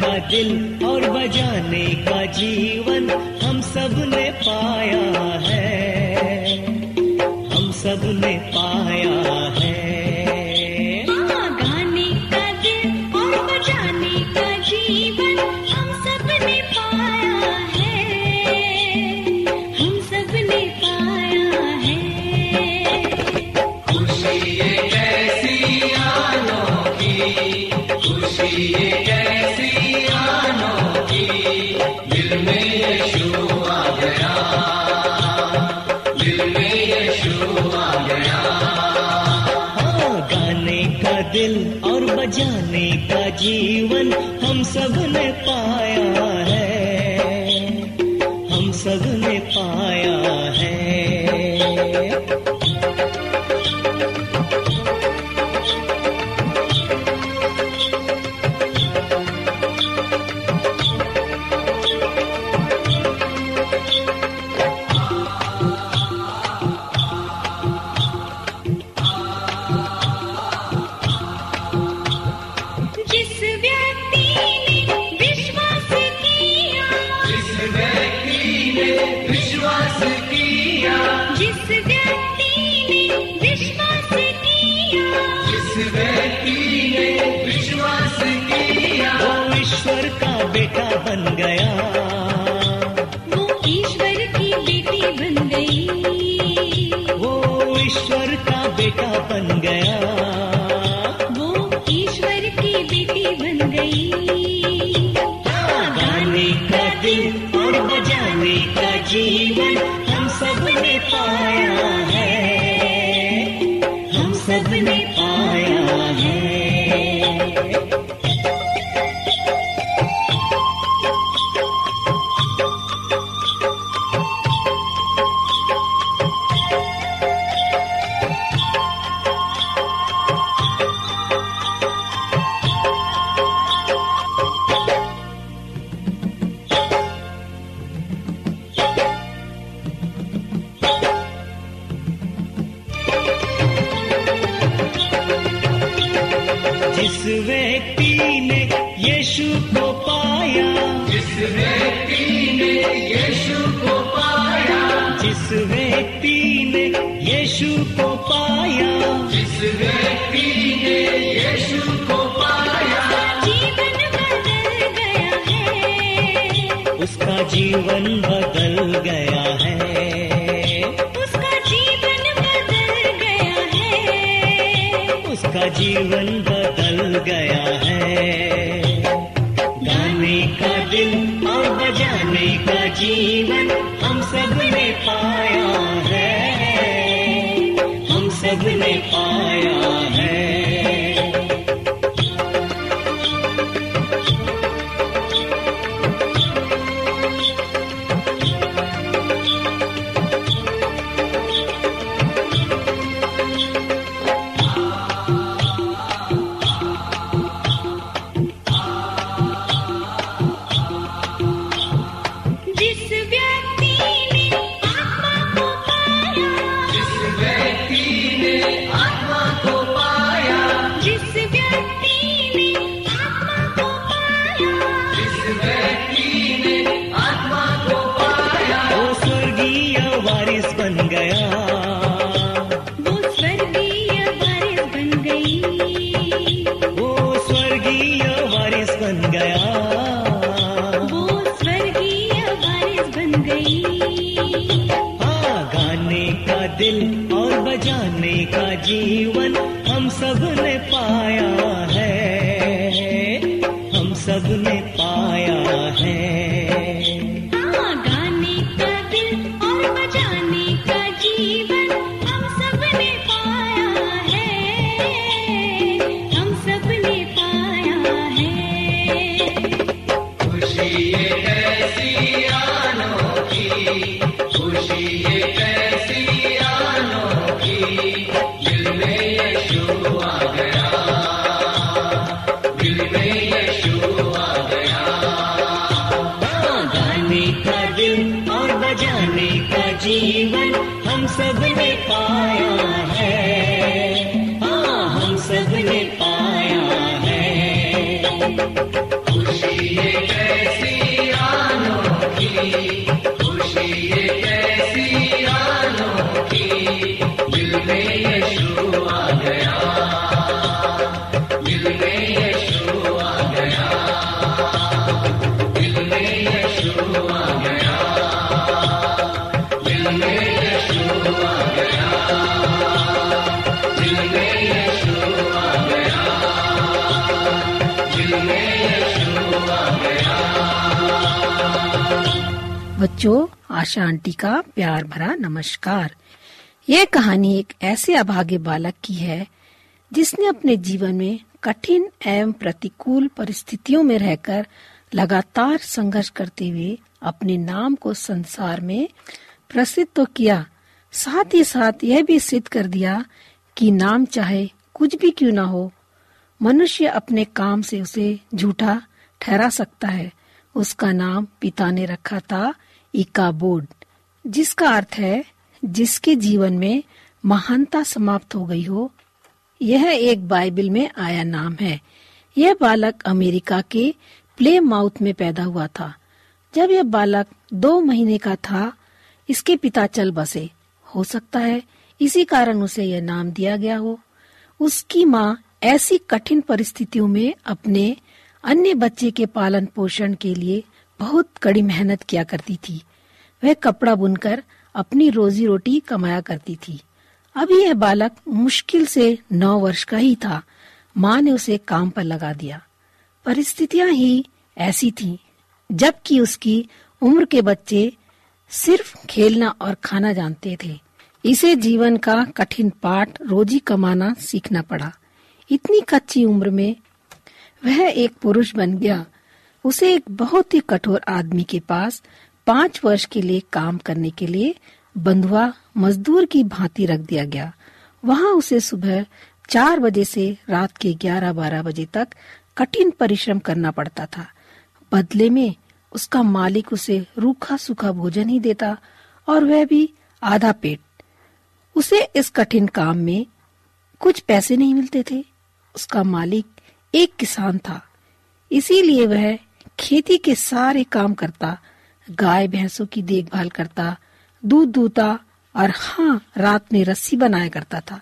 का दिल और बजाने का जीवन हम सबने पाया। दिल और बजाने का जीवन हम सबने पाया। वो ईश्वर का बेटा बन गया। वो ईश्वर की बेटी बन गई वो ईश्वर का बेटा बन गया। व्यक्ति को पाया। जिस व्यक्ति ने यीशु को पाया। जिस व्यक्ति ने यीशु को पाया। जीवन बदल गया है। उसका जीवन बदल गया है। उसका जीवन जीवन हम सबने पाया है। हम सबने पाया है। और बजाने का जीवन हम सबने पाया है। a बच्चों आशा आंटी का प्यार भरा नमस्कार। यह कहानी एक ऐसे अभागे बालक की है, जिसने अपने जीवन में कठिन एवं प्रतिकूल परिस्थितियों में रहकर लगातार संघर्ष करते हुए अपने नाम को संसार में प्रसिद्ध तो किया, साथ ही साथ यह भी सिद्ध कर दिया कि नाम चाहे कुछ भी क्यों ना हो, मनुष्य अपने काम से उसे झूठा ठहरा सकता है। उसका नाम पिता ने रखा था इकाबोड, जिसका अर्थ है, जिसके जीवन में महानता समाप्त हो गई हो। यह एक बाइबल में आया नाम है। यह बालक अमेरिका के प्ले माउथ में पैदा हुआ था। जब यह बालक दो महीने का था, इसके पिता चल बसे। हो सकता है इसी कारण उसे यह नाम दिया गया हो। उसकी माँ ऐसी कठिन परिस्थितियों में अपने अन्य बच्चे के पालन पोषण के लिए बहुत कड़ी मेहनत किया करती थी। वह कपड़ा बुनकर अपनी रोजी रोटी कमाया करती थी। अभी यह बालक मुश्किल से नौ वर्ष का ही था। माँ ने उसे काम पर लगा दिया। परिस्थितियाँ ही ऐसी थीं, जबकि उसकी उम्र के बच्चे सिर्फ़ खेलना और खाना जानते थे। इसे जीवन का कठिन पाठ रोजी कमाना सीखना पड़ा। इतनी कच्ची उम्र में वह एक पुरुष बन गया उसे एक बहुत ही कठोर आदमी के पास पाँच वर्ष के लिए काम करने के लिए बंधुआ मजदूर की भांति रख दिया गया। वहाँ उसे सुबह चार बजे से रात के ग्यारह बारह बजे तक कठिन परिश्रम करना पड़ता था। बदले में उसका मालिक उसे रूखा सूखा भोजन ही देता और वह भी आधा पेट। उसे इस कठिन काम में कुछ पैसे नहीं मिलते थे। उसका मालिक एक किसान था। इसीलिए वह खेती के सारे काम करता, गाय भैंसों की देखभाल करता, दूध दूता और हाँ रात में रस्सी बनाया करता था।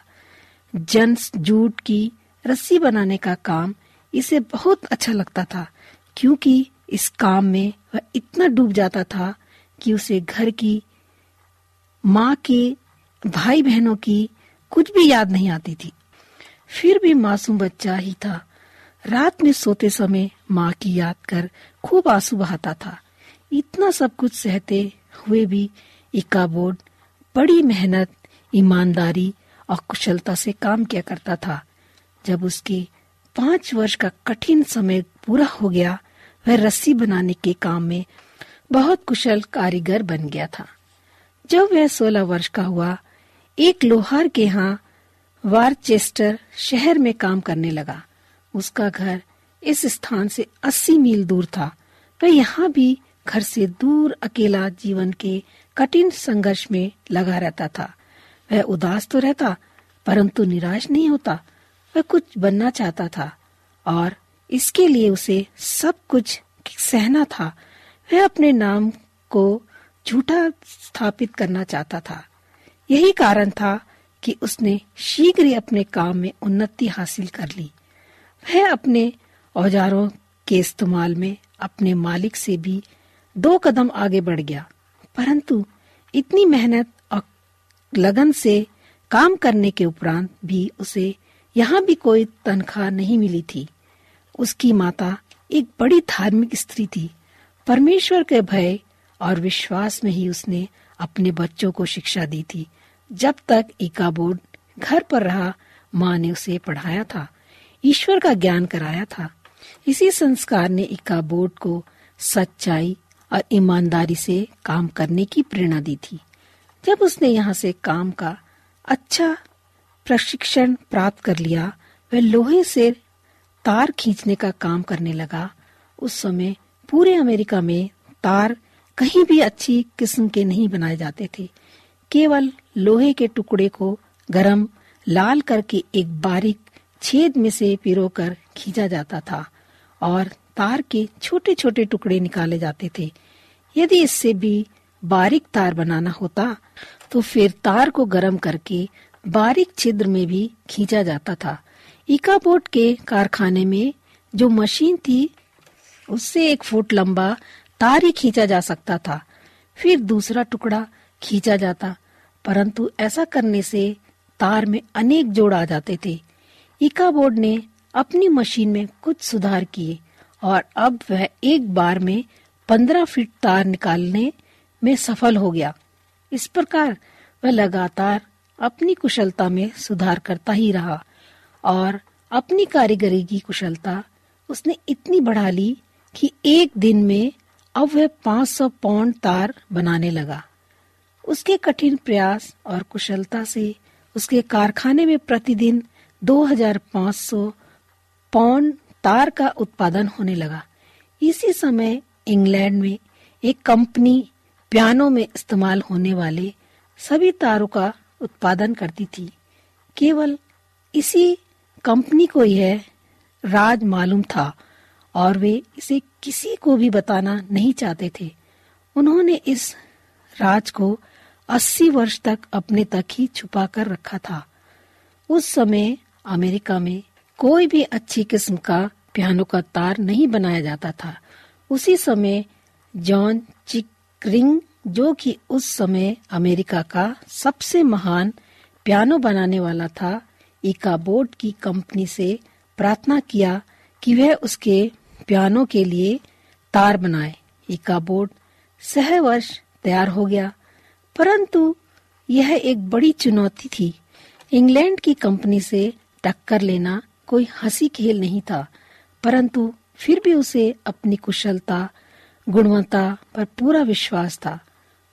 जंस जूट की रस्सी बनाने का काम इसे बहुत अच्छा लगता था, क्योंकि इस काम में वह इतना डूब जाता था कि उसे घर की माँ के भाई बहनों की कुछ भी याद नहीं आती थी। फिर भी मासूम बच्चा ही था। रात में सोते समय माँ की याद कर खूब आँसू बहाता था। इतना सब कुछ सहते हुए भी इकाबोर्ड बड़ी मेहनत, ईमानदारी और कुशलता से काम किया करता था। जब उसके पाँच वर्ष का कठिन समय पूरा हो गया, वह रस्सी बनाने के काम में बहुत कुशल कारीगर बन गया था। जब वह सोलह वर्ष का हुआ, एक लोहार के यहाँ वारचेस्टर शहर में काम करने लगा। उसका घर इस स्थान से अस्सी मील दूर था। वह यहाँ भी घर से दूर अकेला जीवन के कठिन संघर्ष में लगा रहता था। वह उदास तो रहता, परंतु निराश नहीं होता। वह कुछ बनना चाहता था और इसके लिए उसे सब कुछ सहना था। वह अपने नाम को झूठा स्थापित करना चाहता था। यही कारण था कि उसने शीघ्र ही अपने काम में उन्नति हासिल कर ली। वह अपने औजारों के इस्तेमाल में अपने मालिक से भी दो कदम आगे बढ़ गया। परंतु इतनी मेहनत और लगन से काम करने के उपरांत भी उसे यहाँ भी कोई तनख्वाह नहीं मिली थी। उसकी माता एक बड़ी धार्मिक स्त्री थी। परमेश्वर के भय और विश्वास में ही उसने अपने बच्चों को शिक्षा दी थी। जब तक इका बोर्ड घर पर रहा, माँ ने उसे पढ़ाया था। ईश्वर का ज्ञान कराया था। इसी संस्कार ने इका बोर्ड को सच्चाई और ईमानदारी से काम करने की प्रेरणा दी थी। जब उसने यहाँ से काम का अच्छा प्रशिक्षण प्राप्त कर लिया, वह लोहे से तार खींचने का काम करने लगा। उस समय पूरे अमेरिका में तार कहीं भी अच्छी किस्म के नहीं बनाए जाते थे। केवल लोहे के टुकड़े को गरम, लाल करके एक बारीक छेद में से पिरोकर खींचा जाता था और तार के छोटे छोटे टुकड़े निकाले जाते थे। यदि इससे भी बारीक तार बनाना होता तो फिर तार को गरम करके बारीक छिद्र में भी खींचा जाता था। इका बोर्ड के कारखाने में जो मशीन थी, उससे एक फुट लंबा तार ही खींचा जा सकता था। फिर दूसरा टुकड़ा खींचा जाता, परंतु ऐसा करने से तार में अनेक जोड़ आ जाते थे। इका बोर्ड ने अपनी मशीन में कुछ सुधार किए और अब वह एक बार में पंद्रह फीट तार निकालने में सफल हो गया। इस प्रकार वह लगातार अपनी कुशलता में सुधार करता ही रहा और अपनी कारीगरी की कुशलता उसने इतनी बढ़ा ली कि एक दिन में अब वह 500 पौंड तार बनाने लगा। उसके कठिन प्रयास और कुशलता से उसके कारखाने में प्रतिदिन 2500 पाउंड तार का उत्पादन होने लगा। इसी समय इंग्लैंड में एक कंपनी पियानो में इस्तेमाल होने वाले सभी तारों का उत्पादन करती थी। केवल इसी कंपनी को यह राज मालूम था और वे इसे किसी को भी बताना नहीं चाहते थे। उन्होंने इस राज को 80 वर्ष तक अपने तक ही छुपा कर रखा था। उस समय अमेरिका में कोई भी अच्छी किस्म का पियानो का तार नहीं बनाया जाता था। उसी समय जॉन चिकरिंग, जो कि उस समय अमेरिका का सबसे महान पियानो बनाने वाला था, इका बोर्ड की कंपनी से प्रार्थना किया कि वह उसके पियानो के लिए तार बनाए। इका बोर्ड सहवर्ष तैयार हो गया, परंतु यह एक बड़ी चुनौती थी। इंग्लैंड की कंपनी से टक्कर लेना कोई हँसी खेल नहीं था, परंतु फिर भी उसे अपनी कुशलता, गुणवत्ता पर पूरा विश्वास था।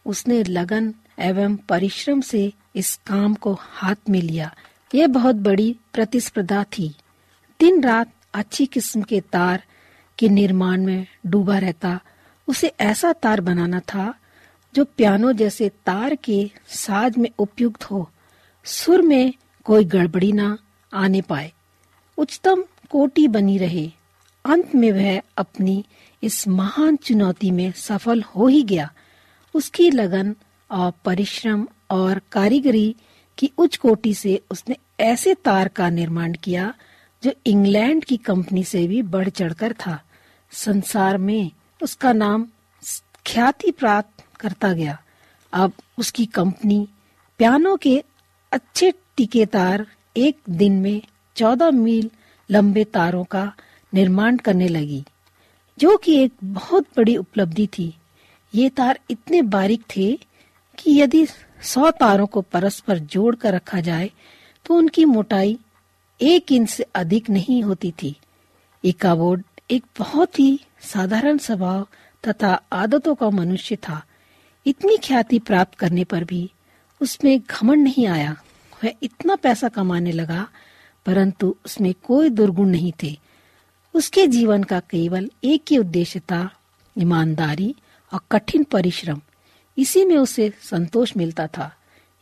उसने लगन एवं परिश्रम से इस काम को हाथ में लिया। यह बहुत बड़ी प्रतिस्पर्धा थी। दिन रात अच्छी किस्म के तार के निर्माण में डूबा रहता। उसे ऐसा तार बनाना था जो पियानो जैसे तार के साज में उपयुक्त हो। सुर में कोई गड़बड़ी ना आने पाए। उच्चतम कोटि बनी रहे। अंत में वह अपनी इस महान चुनौती में सफल हो ही गया। उसकी लगन और परिश्रम और कारीगरी की उच्च कोटि से उसने ऐसे तार का निर्माण किया, जो इंग्लैंड की कंपनी से भी बढ़ चढ़कर था। संसार में उसका नाम ख्याति प्राप्त करता गया। अब उसकी कंपनी पियानो के अच्छे टिके तार एक दिन में चौदह मील लंबे तारों का निर्माण करने लगी, जो कि एक बहुत बड़ी उपलब्धि थी। ये तार इतने बारीक थे कि यदि सौ तारों को परस्पर जोड़ कर रखा जाए तो उनकी मोटाई एक इंच से अधिक नहीं होती थी। इकाबोर्ड एक बहुत ही साधारण स्वभाव तथा आदतों का मनुष्य था। इतनी ख्याति प्राप्त करने पर भी उसमें घमंड नहीं आया। वह इतना पैसा कमाने लगा, परंतु उसमें कोई दुर्गुण नहीं थे। उसके जीवन का केवल एक ही उद्देश्य था, ईमानदारी और कठिन परिश्रम। इसी में उसे संतोष मिलता था।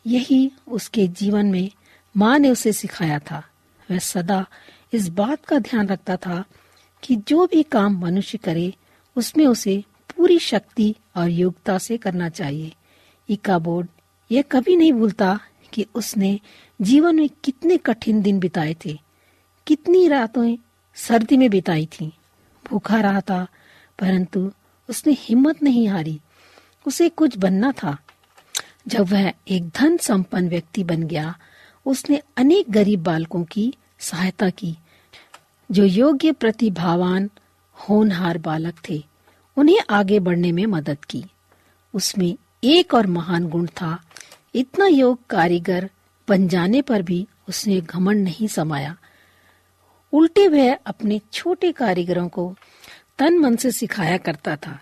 यही उसके जीवन में माँ ने उसे सिखाया था। वह सदा इस बात का ध्यान रखता था कि जो भी काम मनुष्य करे, उसमें उसे पूरी शक्ति और योग्यता से करना चाहिए। इका बोर्ड यह कभी नहीं भूलता कि उसने जीवन में कितने कठिन दिन बिताए थे, कितनी रातें सर्दी में बिताई थी। भूखा रहा था परंतु उसने हिम्मत नहीं हारी। उसे कुछ बनना था। जब वह एक धन संपन्न व्यक्ति बन गया, उसने अनेक गरीब बालकों की सहायता की, जो योग्य प्रतिभावान, होनहार बालक थे। उन्हें आगे बढ़ने में मदद की। उसमें एक और महान गुण था इतना योग कारीगर बन जाने पर भी उसने घमंड नहीं समाया। उल्टे वह अपने छोटे कारीगरों को तन मन से सिखाया करता था।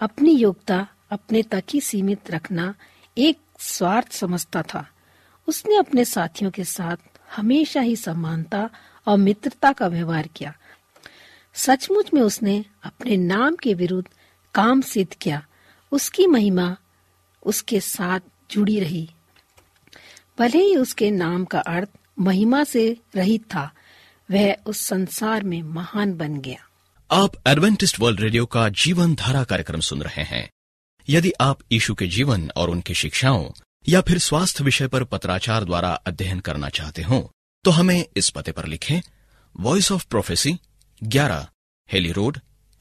अपनी योग्यता, अपने तक ही सीमित रखना एक स्वार्थ समझता था। उसने अपने साथियों के साथ हमेशा ही समानता और मित्रता का व्यवहार किया। सचमुच में उसने अपने नाम के विरुद्ध काम सिद्ध किया। उसकी महिमा उसके साथ जुड़ी रही। भले ही उसके नाम का अर्थ महिमा से रहित था, वह उस संसार में महान बन गया। आप एडवेंटिस्ट वर्ल्ड रेडियो का जीवन धारा कार्यक्रम सुन रहे हैं। यदि आप यीशु के जीवन और उनकी शिक्षाओं या फिर स्वास्थ्य विषय पर पत्राचार द्वारा अध्ययन करना चाहते हो तो हमें इस पते पर लिखें Voice of Prophecy 11 Hailey road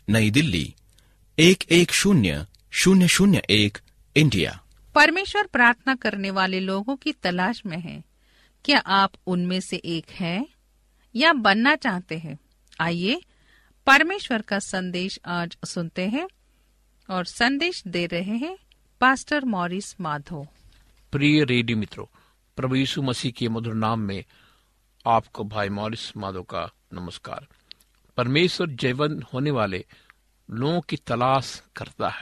नई दिल्ली, एक एक शून्य शून्य शून्य एक इंडिया परमेश्वर प्रार्थना करने वाले लोगों की तलाश में है। क्या आप उनमें से एक हैं या बनना चाहते हैं? आइए, परमेश्वर का संदेश आज सुनते हैं और संदेश दे रहे हैं पास्टर मॉरिस माधो। प्रिय रेडियो मित्रों, प्रभु यीशु मसीह के मधुर नाम में आपको भाई मॉरिस माधव का नमस्कार। परमेश्वर जीवन होने वाले लोगों की तलाश करता है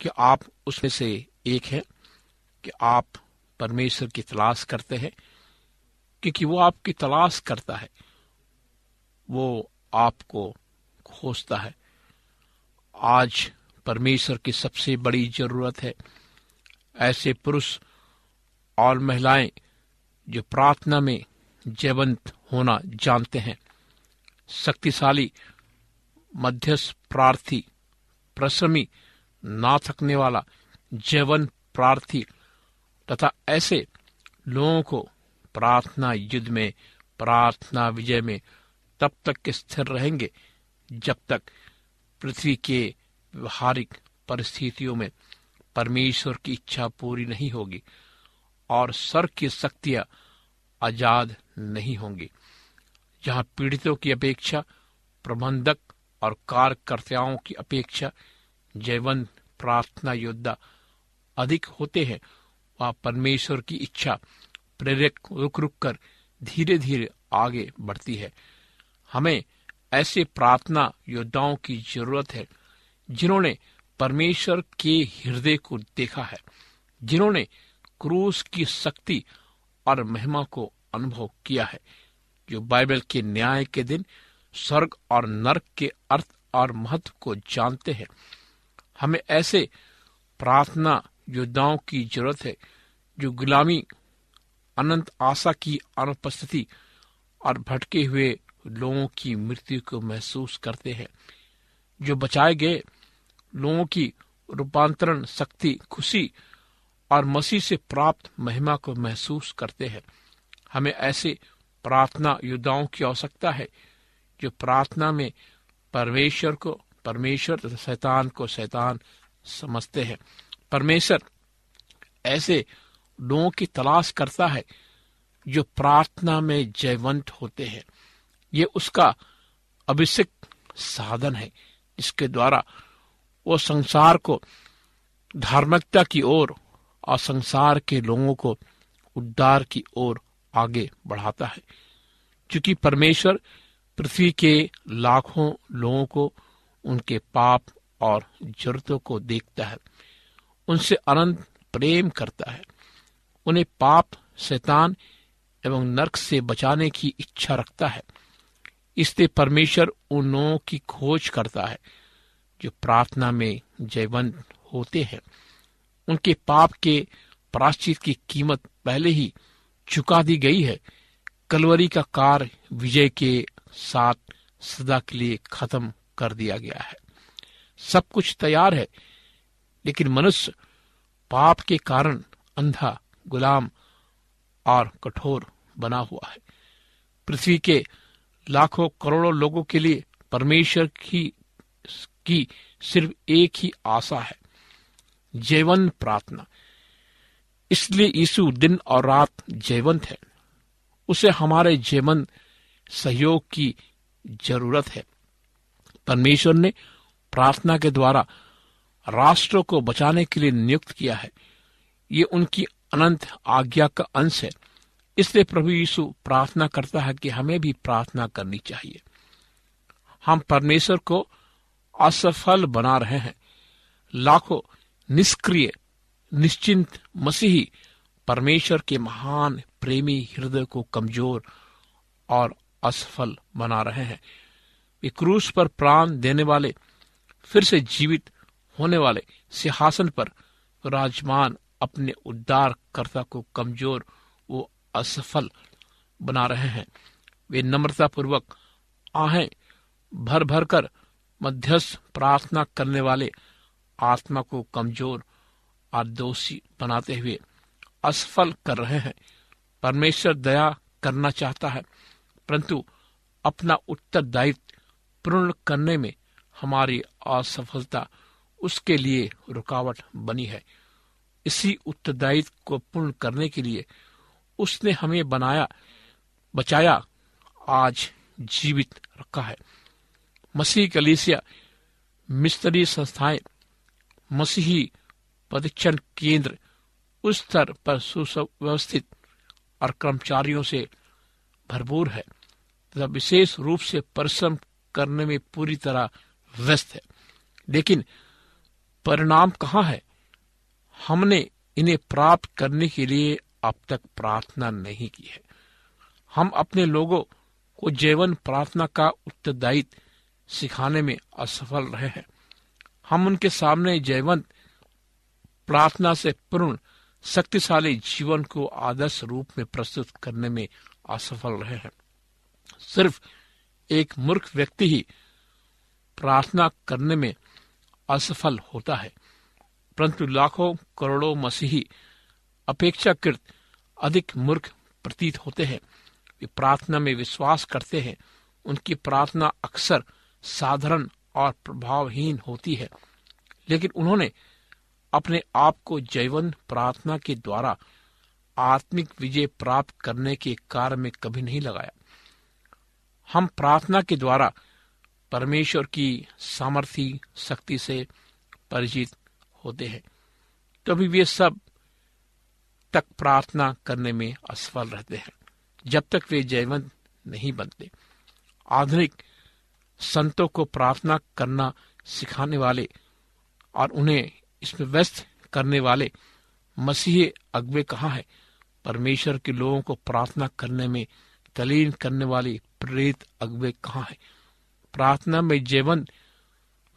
कि आप उसमें से एक है कि आप परमेश्वर की तलाश करते हैं, क्योंकि वो आपकी तलाश करता है, वो आपको खोजता है। आज परमेश्वर की सबसे बड़ी ज़रूरत है ऐसे पुरुष और महिलाएँ जो प्रार्थना में जयवंत होना जानते हैं। शक्तिशाली, मध्यस्थ प्रार्थी प्रश्रमी ना थकने वाला जयवन प्रार्थी तथा ऐसे लोगों को प्रार्थना युद्ध में, प्रार्थना विजय में तब तक स्थिर रहेंगे, जब तक पृथ्वी के व्यवहारिक परिस्थितियों में परमेश्वर की इच्छा पूरी नहीं होगी और सर की शक्तियाँ आज़ाद नहीं होंगी। जहाँ पीड़ितों की अपेक्षा, प्रबंधक और कार्यकर्ताओं की अपेक्षा जयवंत प्रार्थना योद्धा अधिक होते हैं। वहाँ परमेश्वर की इच्छा प्रेरक रुक रुक कर धीरे धीरे आगे बढ़ती है। हमें ऐसे प्रार्थना योद्धाओं की ज़रूरत है, जिन्होंने परमेश्वर के हृदय को देखा है, जिन्होंने क्रूस की शक्ति और महिमा को अनुभव किया है, जो बाइबल के न्याय के दिन, स्वर्ग और नरक के अर्थ और महत्व को जानते हैं। हमें ऐसे प्रार्थना योद्धाओं की ज़रूरत है, जो गुलामी, अनंत आशा की अनुपस्थिति और भटके हुए लोगों की मृत्यु को महसूस करते हैं। जो बचाए गए लोगों की रूपांतरण शक्ति, खुशी और मसीह से प्राप्त महिमा को महसूस करते हैं। हमें ऐसे प्रार्थना योद्धाओं की आवश्यकता है, जो प्रार्थना में परमेश्वर को, परमेश्वर तथा शैतान को शैतान समझते हैं। परमेश्वर ऐसे लोगों की तलाश करता है जो प्रार्थना में जयवंत होते हैं। ये उसका अभिषेक साधन है इसके द्वारा वो संसार को धार्मिकता की ओर और संसार के लोगों को उद्धार की ओर आगे बढ़ाता है। क्योंकि परमेश्वर पृथ्वी के लाखों लोगों को उनके पाप और जरूरतों को देखता है उनसे अनंत प्रेम करता है। उन्हें पाप, शैतान एवं नरक से बचाने की इच्छा रखता है। इसलिए परमेश्वर उन लोगों की खोज करता है, जो प्रार्थना में जयवंत होते हैं। उनके पाप के प्राश्चित की कीमत पहले ही चुका दी गई है। कलवरी का कार विजय के साथ सदा के लिए खत्म कर दिया गया है। सब कुछ तैयार है। लेकिन मनुष्य पाप के कारण अंधा, गुलाम और कठोर बना हुआ है। पृथ्वी के लाखों करोड़ों लोगों के लिए परमेश्वर की की सिर्फ़ एक ही आशा है, जीवन प्रार्थना। इसलिए यीशु दिन और रात जैवंत है। उसे हमारे जीवन सहयोग की ज़रूरत है। परमेश्वर ने प्रार्थना के द्वारा राष्ट्र को बचाने के लिए नियुक्त किया है। ये उनकी अनंत आज्ञा का अंश है। इसलिए प्रभु यीशु प्रार्थना करता है कि हमें भी प्रार्थना करनी चाहिए। हम परमेश्वर को असफल बना रहे हैं। लाखों निष्क्रिय, निश्चिंत मसीही परमेश्वर के महान प्रेमी हृदय को कमज़ोर और असफल बना रहे हैं। वे क्रूस पर प्राण देने वाले फिर से जीवित होने वाले सिंहासन पर राजमान अपने उद्धारकर्ता को कमज़ोर, वो असफल बना रहे हैं। वे नम्रता पूर्वक आहें भर भर कर मध्यस्थ प्रार्थना करने वाले आत्मा को कमज़ोर और दोषी बनाते हुए असफल कर रहे हैं। परमेश्वर दया करना चाहता है, परंतु अपना उत्तरदायित्व पूर्ण करने में हमारी असफलता उसके लिए रुकावट बनी है। इसी उत्तरदायित्व को पूर्ण करने के लिए उसने हमें बनाया, बचाया, आज जीवित रखा है। मसीह कलीसिया मिस्त्री संस्थाएँ, मसीही प्रशिक्षण केंद्र, उस स्तर पर सुव्यवस्थित और कर्मचारियों से भरपूर है, तथा विशेष रूप से परिश्रम करने में पूरी तरह व्यस्त है। लेकिन परिणाम कहाँ है? हमने इन्हें प्राप्त करने के लिए अब तक प्रार्थना नहीं की है। हम अपने लोगों को जीवन प्रार्थना का उत्तरदायित्व सिखाने में असफल रहे हैं। हम उनके सामने जयवंत प्रार्थना से पूर्ण, शक्तिशाली जीवन को आदर्श रूप में प्रस्तुत करने में असफल रहे हैं। सिर्फ़ एक मूर्ख व्यक्ति ही प्रार्थना करने में असफल होता है। परंतु लाखों करोड़ों मसीही अपेक्षाकृत अधिक मूर्ख प्रतीत होते हैं। वे प्रार्थना में विश्वास करते हैं। उनकी प्रार्थना अक्सर साधारण और प्रभावहीन होती है। लेकिन उन्होंने अपने आप को जैवन प्रार्थना के द्वारा आत्मिक विजय प्राप्त करने के कार्य में कभी नहीं लगाया। हम प्रार्थना के द्वारा परमेश्वर की सामर्थ्य शक्ति से परिचित होते हैं। तभी वे सब तक प्रार्थना करने में असफल रहते हैं, जब तक वे जयवंत नहीं बनते। आधुनिक संतों को प्रार्थना करना सिखाने वाले और उन्हें इसमें व्यस्त करने वाले मसीह अगवे कहाँ है? परमेश्वर के लोगों को प्रार्थना करने में तलीन करने वाले प्रेत अगवे कहाँ है? प्रार्थना में जीवन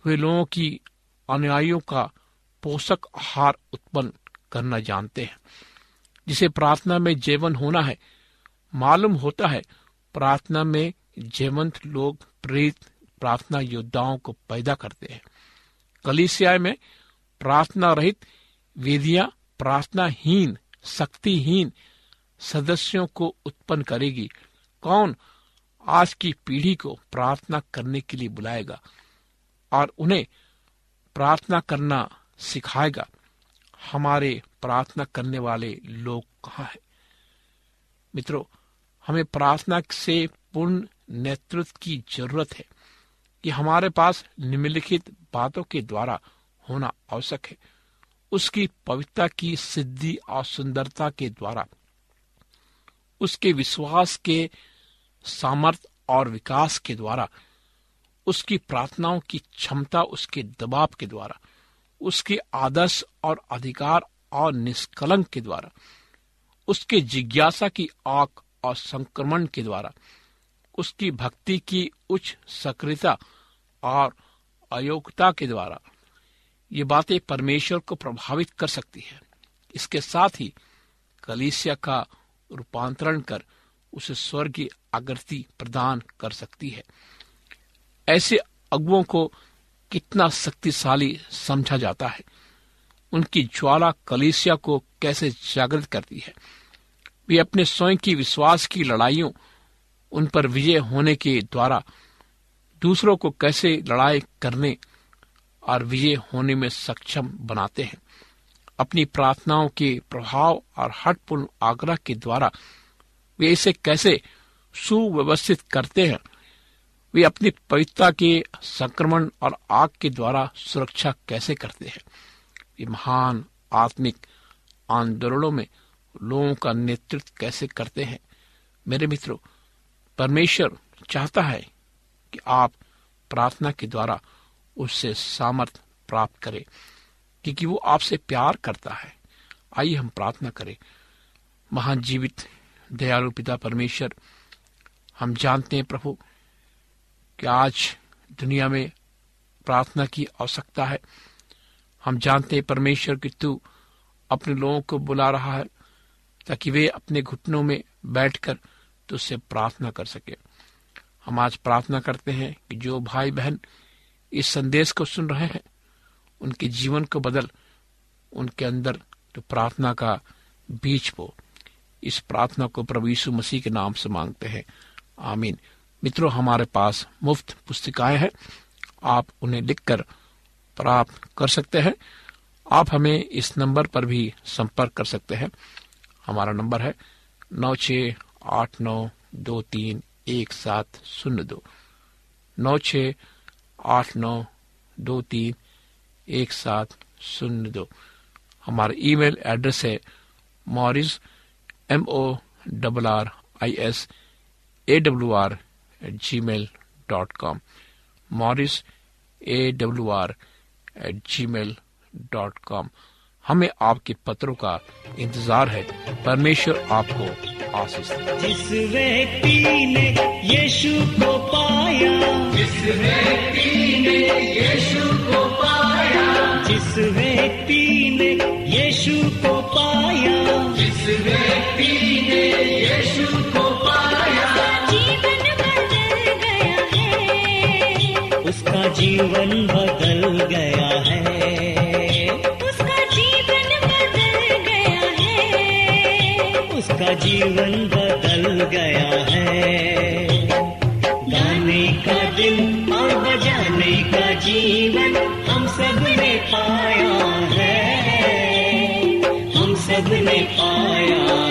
हुए लोगों की अनुयायियों का पोषक आहार उत्पन्न करना जानते हैं। जिसे प्रार्थना में जीवन होना है, मालूम होता है, प्रार्थना में जीवंत लोग प्रेरित प्रार्थना योद्धाओं को पैदा करते हैं। कलिसिया में प्रार्थना रहित वेदियाँ प्रार्थनाहीन, शक्तिहीन सदस्यों को उत्पन्न करेगी। कौन आज की पीढ़ी को प्रार्थना करने के लिए बुलाएगा और उन्हें प्रार्थना करना सिखाएगा, हमारे प्रार्थना करने वाले लोग कहाँ हैं? मित्रों, हमें प्रार्थना से पूर्ण नेतृत्व की ज़रूरत है। कि हमारे पास निम्नलिखित बातों के द्वारा होना आवश्यक है। उसकी पवित्रता की सिद्धि और सुंदरता के द्वारा, उसके विश्वास के सामर्थ और विकास के द्वारा, उसकी प्रार्थनाओं की क्षमता उसके दबाव के द्वारा, उसके आदर्श और अधिकार और निष्कलंक के द्वारा, उसके जिज्ञासा की आँख और संक्रमण के द्वारा, उसकी भक्ति की उच्च सक्रियता और अयोग्यता के द्वारा, ये बातें परमेश्वर को प्रभावित कर सकती है। इसके साथ ही कलीसिया का रूपांतरण कर उसे स्वर्गीय आकृति प्रदान कर सकती है। ऐसे अगुओं को कितना शक्तिशाली समझा जाता है। उनकी ज्वाला कलीसिया को कैसे जागृत करती है। वे अपने स्वयं की विश्वास की लड़ाइयों, उन पर विजय होने के द्वारा दूसरों को कैसे लड़ाई करने और विजय होने में सक्षम बनाते हैं। अपनी प्रार्थनाओं के प्रभाव और हटपूर्ण आग्रह के द्वारा वे इसे कैसे सुव्यवस्थित करते हैं। वे अपनी पवित्रता के संक्रमण और आग के द्वारा सुरक्षा कैसे करते हैं? वे महान आत्मिक आंदोलनों में लोगों का नेतृत्व कैसे करते हैं? मेरे मित्रों, परमेश्वर चाहता है कि आप प्रार्थना के द्वारा उससे सामर्थ प्राप्त करें, क्योंकि वो आपसे प्यार करता है। आइए हम प्रार्थना करें। महान जीवित, दयालु पिता परमेश्वर हम जानते हैं प्रभु, कि आज दुनिया में प्रार्थना की आवश्यकता है। हम जानते हैं परमेश्वर कि तू अपने लोगों को बुला रहा है, ताकि वे अपने घुटनों में बैठकर तुझसे प्रार्थना कर सके। हम आज प्रार्थना करते हैं कि जो भाई बहन इस संदेश को सुन रहे हैं, उनके जीवन को बदल, उनके अंदर तो प्रार्थना का बीज बो। इस प्रार्थना को प्रभु यीशु मसीह के नाम से मांगते हैं। आमीन। मित्रों, हमारे पास मुफ़्त पुस्तिकाएँ हैं। आप उन्हें लिखकर प्राप्त कर सकते हैं। आप हमें इस नंबर पर भी संपर्क कर सकते हैं। हमारा नंबर है नौ छ आठ नौ दो तीन एक सात शून्य दो। नौ छ आठ नौ दो तीन एक सात शून्य दो। हमारा ईमेल एड्रेस है Morris M O double R I S A W R at Gmail dot com Morris A W R at Gmail dot com हमें आपके पत्रों का इंतज़ार है। परमेश्वर आपको आशीष जिस व्यक्ति ने यीशु को पाया। जिस व्यक्ति ने यीशु को पाया। जिस व्यक्ति ने यीशु को पाया। जिस व्यक्ति जीवन बदल गया है। उसका जीवन बदल गया है। उसका जीवन बदल गया है। गाने का दिल और बजाने का जीवन हम सबने पाया है। हम सबने पाया